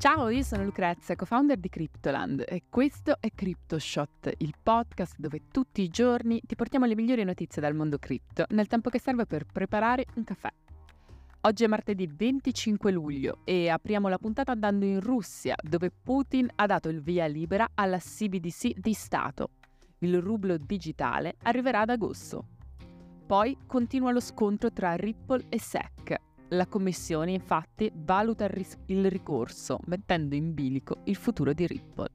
Ciao, io sono Lucrezia, co-founder di Cryptoland e questo è CryptoShot, il podcast dove tutti i giorni ti portiamo le migliori notizie dal mondo cripto nel tempo che serve per preparare un caffè. Oggi è martedì 25 luglio e apriamo la puntata andando in Russia, dove Putin ha dato il via libera alla CBDC di Stato. Il rublo digitale arriverà ad agosto. Poi continua lo scontro tra Ripple e SEC, la Commissione infatti valuta il, ris- il ricorso, mettendo in bilico il futuro di Ripple.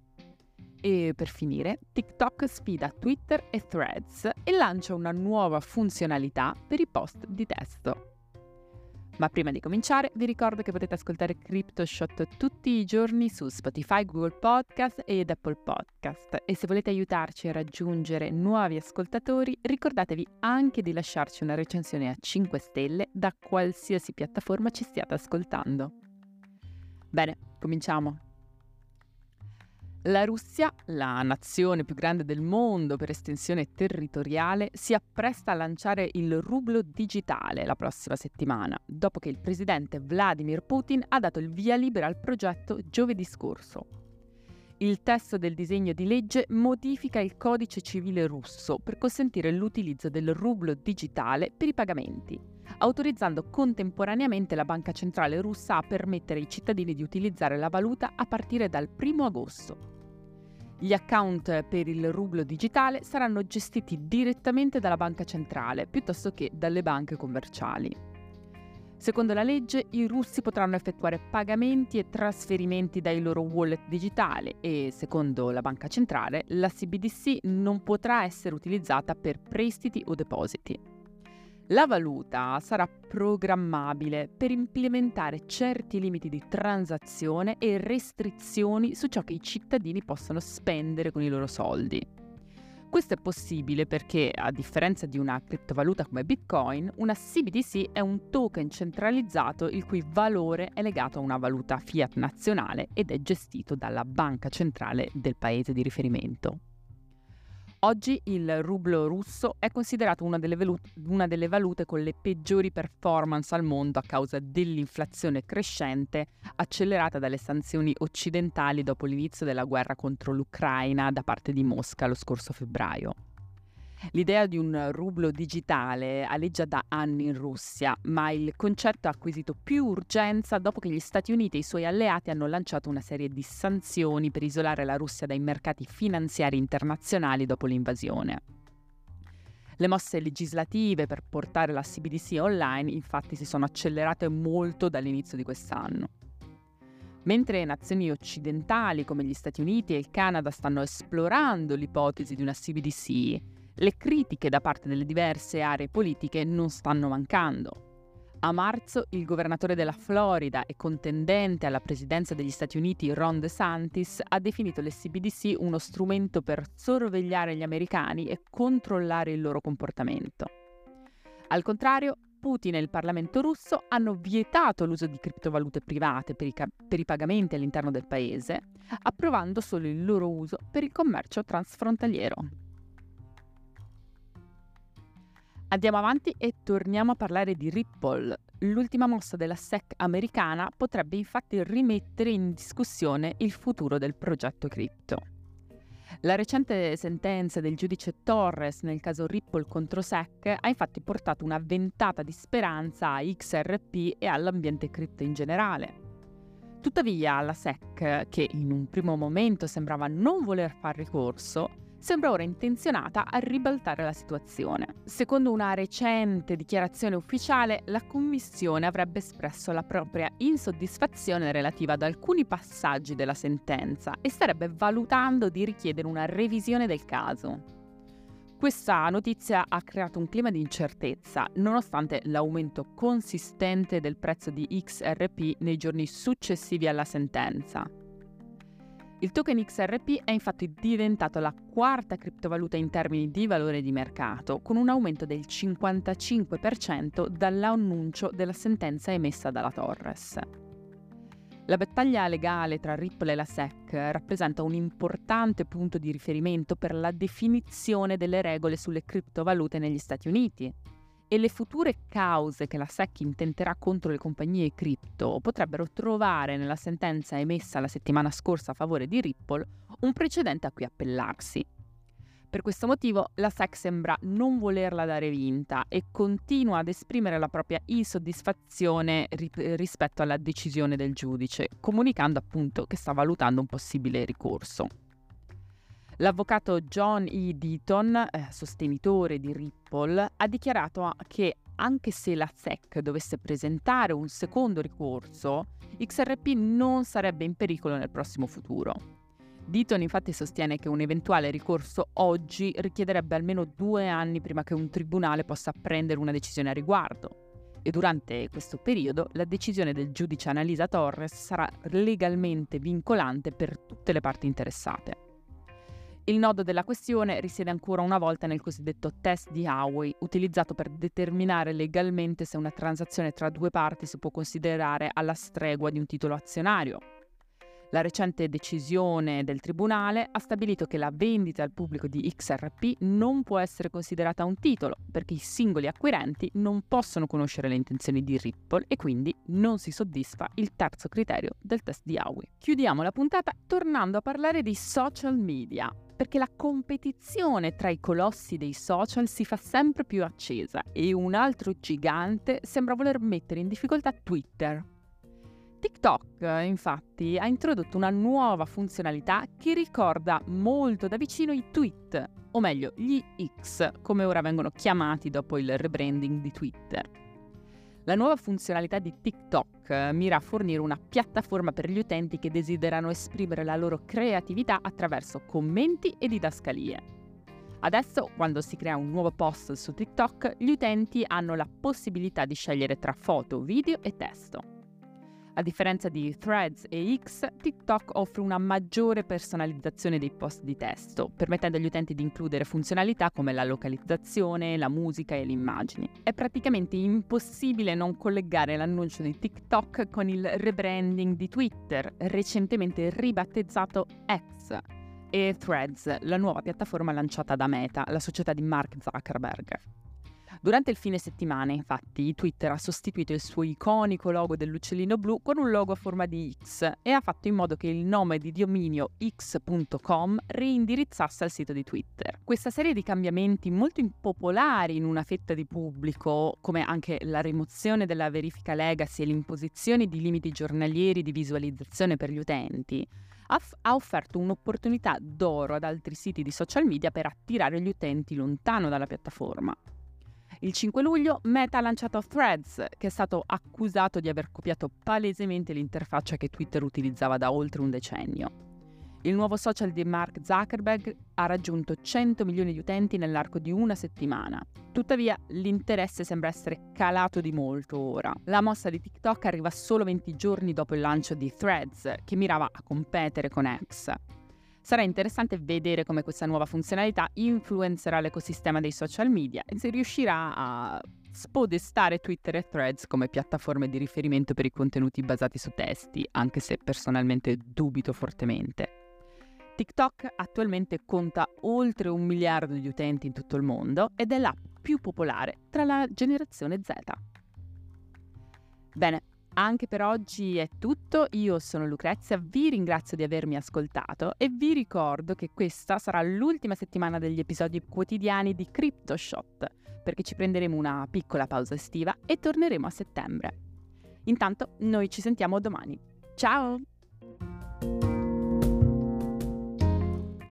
E per finire, TikTok sfida Twitter e Threads e lancia una nuova funzionalità per i post di testo. Ma prima di cominciare vi ricordo che potete ascoltare CryptoShot tutti i giorni su Spotify, Google Podcast ed Apple Podcast e se volete aiutarci a raggiungere nuovi ascoltatori ricordatevi anche di lasciarci una recensione a 5 stelle da qualsiasi piattaforma ci stiate ascoltando. Bene, cominciamo. La Russia, la nazione più grande del mondo per estensione territoriale, si appresta a lanciare il rublo digitale la prossima settimana, dopo che il presidente Vladimir Putin ha dato il via libera al progetto giovedì scorso. Il testo del disegno di legge modifica il codice civile russo per consentire l'utilizzo del rublo digitale per i pagamenti, autorizzando contemporaneamente la Banca Centrale russa a permettere ai cittadini di utilizzare la valuta a partire dal 1 agosto. Gli account per il rublo digitale saranno gestiti direttamente dalla banca centrale piuttosto che dalle banche commerciali. Secondo la legge, i russi potranno effettuare pagamenti e trasferimenti dai loro wallet digitali e, secondo la banca centrale, la CBDC non potrà essere utilizzata per prestiti o depositi. La valuta sarà programmabile per implementare certi limiti di transazione e restrizioni su ciò che i cittadini possono spendere con i loro soldi. Questo è possibile perché, a differenza di una criptovaluta come Bitcoin, una CBDC è un token centralizzato il cui valore è legato a una valuta fiat nazionale ed è gestito dalla banca centrale del paese di riferimento. Oggi il rublo russo è considerato una delle, valute, una delle, valute con le peggiori performance al mondo a causa dell'inflazione crescente accelerata dalle sanzioni occidentali dopo l'inizio della guerra contro l'Ucraina da parte di Mosca lo scorso febbraio. L'idea di un rublo digitale aleggia da anni in Russia, ma il concetto ha acquisito più urgenza dopo che gli Stati Uniti e i suoi alleati hanno lanciato una serie di sanzioni per isolare la Russia dai mercati finanziari internazionali dopo l'invasione. Le mosse legislative per portare la CBDC online infatti si sono accelerate molto dall'inizio di quest'anno. Mentre nazioni occidentali come gli Stati Uniti e il Canada stanno esplorando l'ipotesi di una CBDC, le critiche da parte delle diverse aree politiche non stanno mancando. A marzo il governatore della Florida e contendente alla presidenza degli Stati Uniti Ron DeSantis ha definito le CBDC uno strumento per sorvegliare gli americani e controllare il loro comportamento. Al contrario, Putin e il Parlamento russo hanno vietato l'uso di criptovalute private per i, ca- per i pagamenti all'interno del paese, approvando solo il loro uso per il commercio transfrontaliero. Andiamo avanti e torniamo a parlare di Ripple. L'ultima mossa della SEC americana potrebbe infatti rimettere in discussione il futuro del progetto cripto. La recente sentenza del giudice Torres nel caso Ripple contro SEC ha infatti portato una ventata di speranza a XRP e all'ambiente cripto in generale. Tuttavia la SEC, che in un primo momento sembrava non voler far ricorso, sembra ora intenzionata a ribaltare la situazione. Secondo una recente dichiarazione ufficiale, la Commissione avrebbe espresso la propria insoddisfazione relativa ad alcuni passaggi della sentenza e starebbe valutando di richiedere una revisione del caso. Questa notizia ha creato un clima di incertezza, nonostante l'aumento consistente del prezzo di XRP nei giorni successivi alla sentenza. Il token XRP è infatti diventato la quarta criptovaluta in termini di valore di mercato, con un aumento del 55% dall'annuncio della sentenza emessa dalla Torres. La battaglia legale tra Ripple e la SEC rappresenta un importante punto di riferimento per la definizione delle regole sulle criptovalute negli Stati Uniti. E le future cause che la SEC intenterà contro le compagnie cripto potrebbero trovare nella sentenza emessa la settimana scorsa a favore di Ripple un precedente a cui appellarsi. Per questo motivo la SEC sembra non volerla dare vinta e continua ad esprimere la propria insoddisfazione ri- rispetto alla decisione del giudice, comunicando appunto che sta valutando un possibile ricorso. L'avvocato John E. Deaton, eh, sostenitore di Ripple, ha dichiarato che anche se la SEC dovesse presentare un secondo ricorso, XRP non sarebbe in pericolo nel prossimo futuro. Deaton infatti sostiene che un eventuale ricorso oggi richiederebbe almeno due anni prima che un tribunale possa prendere una decisione a riguardo. E durante questo periodo la decisione del giudice Annalisa Torres sarà legalmente vincolante per tutte le parti interessate. Il nodo della questione risiede ancora una volta nel cosiddetto test di Howey, utilizzato per determinare legalmente se una transazione tra due parti si può considerare alla stregua di un titolo azionario. La recente decisione del Tribunale ha stabilito che la vendita al pubblico di XRP non può essere considerata un titolo, perché i singoli acquirenti non possono conoscere le intenzioni di Ripple e quindi non si soddisfa il terzo criterio del test di Howey. Chiudiamo la puntata tornando a parlare di social media perché la competizione tra i colossi dei social si fa sempre più accesa e un altro gigante sembra voler mettere in difficoltà Twitter. TikTok, infatti, ha introdotto una nuova funzionalità che ricorda molto da vicino i tweet, o meglio, gli X, come ora vengono chiamati dopo il rebranding di Twitter. La nuova funzionalità di TikTok eh, mira a fornire una piattaforma per gli utenti che desiderano esprimere la loro creatività attraverso commenti e didascalie. Adesso, quando si crea un nuovo post su TikTok, gli utenti hanno la possibilità di scegliere tra foto, video e testo. A differenza di Threads e X, TikTok offre una maggiore personalizzazione dei post di testo, permettendo agli utenti di includere funzionalità come la localizzazione, la musica e le immagini. È praticamente impossibile non collegare l'annuncio di TikTok con il rebranding di Twitter, recentemente ribattezzato X, e Threads, la nuova piattaforma lanciata da Meta, la società di Mark Zuckerberg. Durante il fine settimana, infatti, Twitter ha sostituito il suo iconico logo dell'uccellino blu con un logo a forma di X e ha fatto in modo che il nome di dominio x.com reindirizzasse al sito di Twitter. Questa serie di cambiamenti molto impopolari in una fetta di pubblico, come anche la rimozione della verifica legacy e l'imposizione di limiti giornalieri di visualizzazione per gli utenti, ha, offerto un'opportunità d'oro ad altri siti di social media per attirare gli utenti lontano dalla piattaforma. Il 5 luglio Meta ha lanciato Threads, che è stato accusato di aver copiato palesemente l'interfaccia che Twitter utilizzava da oltre un decennio. Il nuovo social di Mark Zuckerberg ha raggiunto 100 milioni di utenti nell'arco di una settimana. Tuttavia, l'interesse sembra essere calato di molto ora. La mossa di TikTok arriva solo 20 giorni dopo il lancio di Threads, che mirava a competere con X. Sarà interessante vedere come questa nuova funzionalità influenzerà l'ecosistema dei social media e se riuscirà a spodestare Twitter e Threads come piattaforme di riferimento per i contenuti basati su testi, anche se personalmente dubito fortemente. TikTok attualmente conta oltre un miliardo di utenti in tutto il mondo ed è l'app più popolare tra la generazione Z. Bene, anche per oggi è tutto, io sono Lucrezia, vi ringrazio di avermi ascoltato e vi ricordo che questa sarà l'ultima settimana degli episodi quotidiani di CryptoShot, perché ci prenderemo una piccola pausa estiva e torneremo a settembre. Intanto noi ci sentiamo domani. Ciao!